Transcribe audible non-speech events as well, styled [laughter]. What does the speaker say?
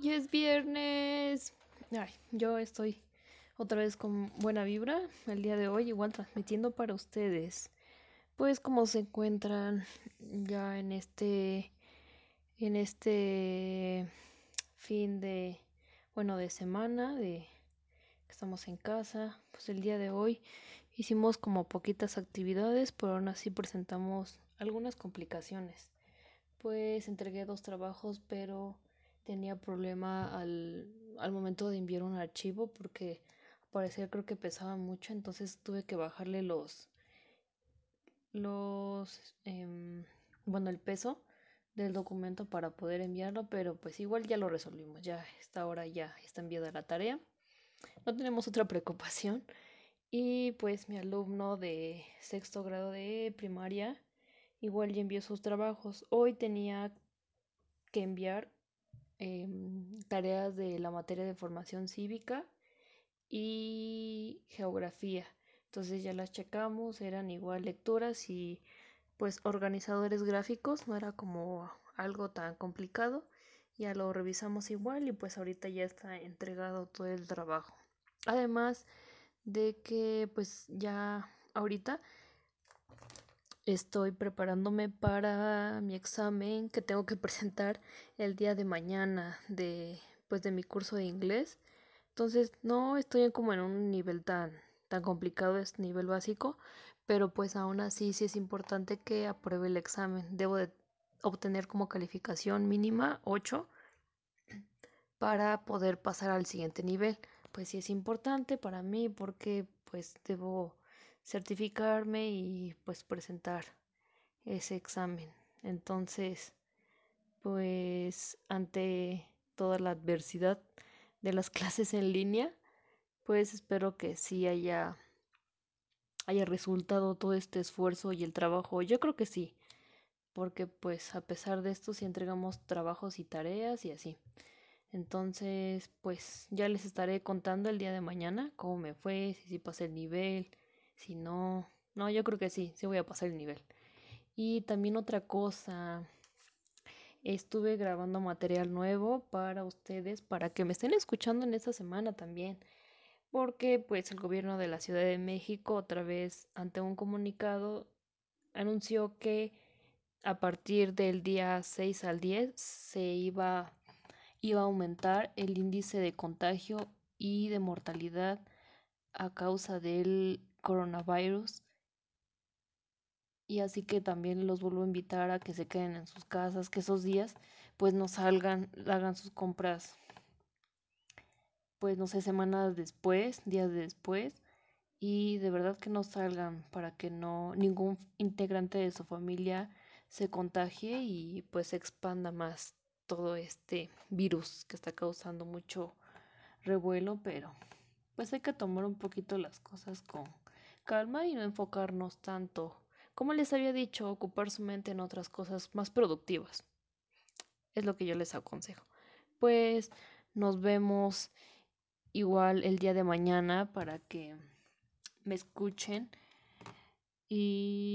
Y es viernes. Ay, yo estoy otra vez con buena vibra el día de hoy, igual transmitiendo para ustedes. Pues cómo se encuentran ya en este en este fin de bueno, de semana de estamos en casa. Pues el día de hoy hicimos como poquitas actividades, pero aún así presentamos algunas complicaciones. Pues entregué dos trabajos, pero tenía problema al, al momento de enviar un archivo porque al parecer creo que pesaba mucho, entonces tuve que bajarle los los eh, bueno el peso del documento para poder enviarlo, pero pues igual ya lo resolvimos, ya esta hora ya está enviada la tarea. No tenemos otra preocupación. Y pues mi alumno de sexto grado de primaria igual ya envió sus trabajos. Hoy tenía que enviar eh, tareas de la materia de formación cívica y geografía. Entonces ya las checamos, eran igual lecturas y pues organizadores gráficos, no era como algo tan complicado. Ya lo revisamos igual y pues ahorita ya está entregado todo el trabajo. Además de que pues ya ahorita estoy preparándome para mi examen que tengo que [laughs] presentar el día de mañana de pues de mi curso de inglés. Entonces no estoy como en un nivel tan tan complicado, es nivel básico, pero pues aún así sí es importante que apruebe el examen. Debo de obtener como calificación mínima 8 para poder pasar al siguiente nivel. Pues sí es importante para mí porque pues debo certificarme y pues presentar ese examen. Entonces, pues ante toda la adversidad de las [laughs] clases en línea, pues espero que sí haya haya resultado todo este esfuerzo y el trabajo. Yo creo que sí, porque pues a pesar de esto sí entregamos trabajos y tareas y así. Entonces, pues ya les estaré contando el día de mañana cómo me fue, si sí pasé el nivel, si no, no, yo creo que sí, sí voy a pasar el nivel. Y también otra cosa, estuve grabando material nuevo para ustedes, para que me estén escuchando en esta semana también, porque pues el gobierno de la Ciudad de México otra vez ante un comunicado anunció que a partir del día 6 al 10 se iba, iba a aumentar el índice de contagio y de mortalidad a causa del coronavirus. Y así que también los vuelvo a invitar a que se queden en sus casas, que esos días pues no salgan, hagan sus compras pues no sé, semanas después, días después y de verdad que no salgan para que no ningún integrante de su familia se contagie y pues se expanda más todo este virus que está causando mucho revuelo, pero pues hay que tomar un poquito las cosas con calma y no enfocarnos tanto. Como les había dicho, ocupar su mente en otras cosas más productivas. Es lo que yo les aconsejo. Pues nos vemos igual el día de mañana para que me escuchen. Y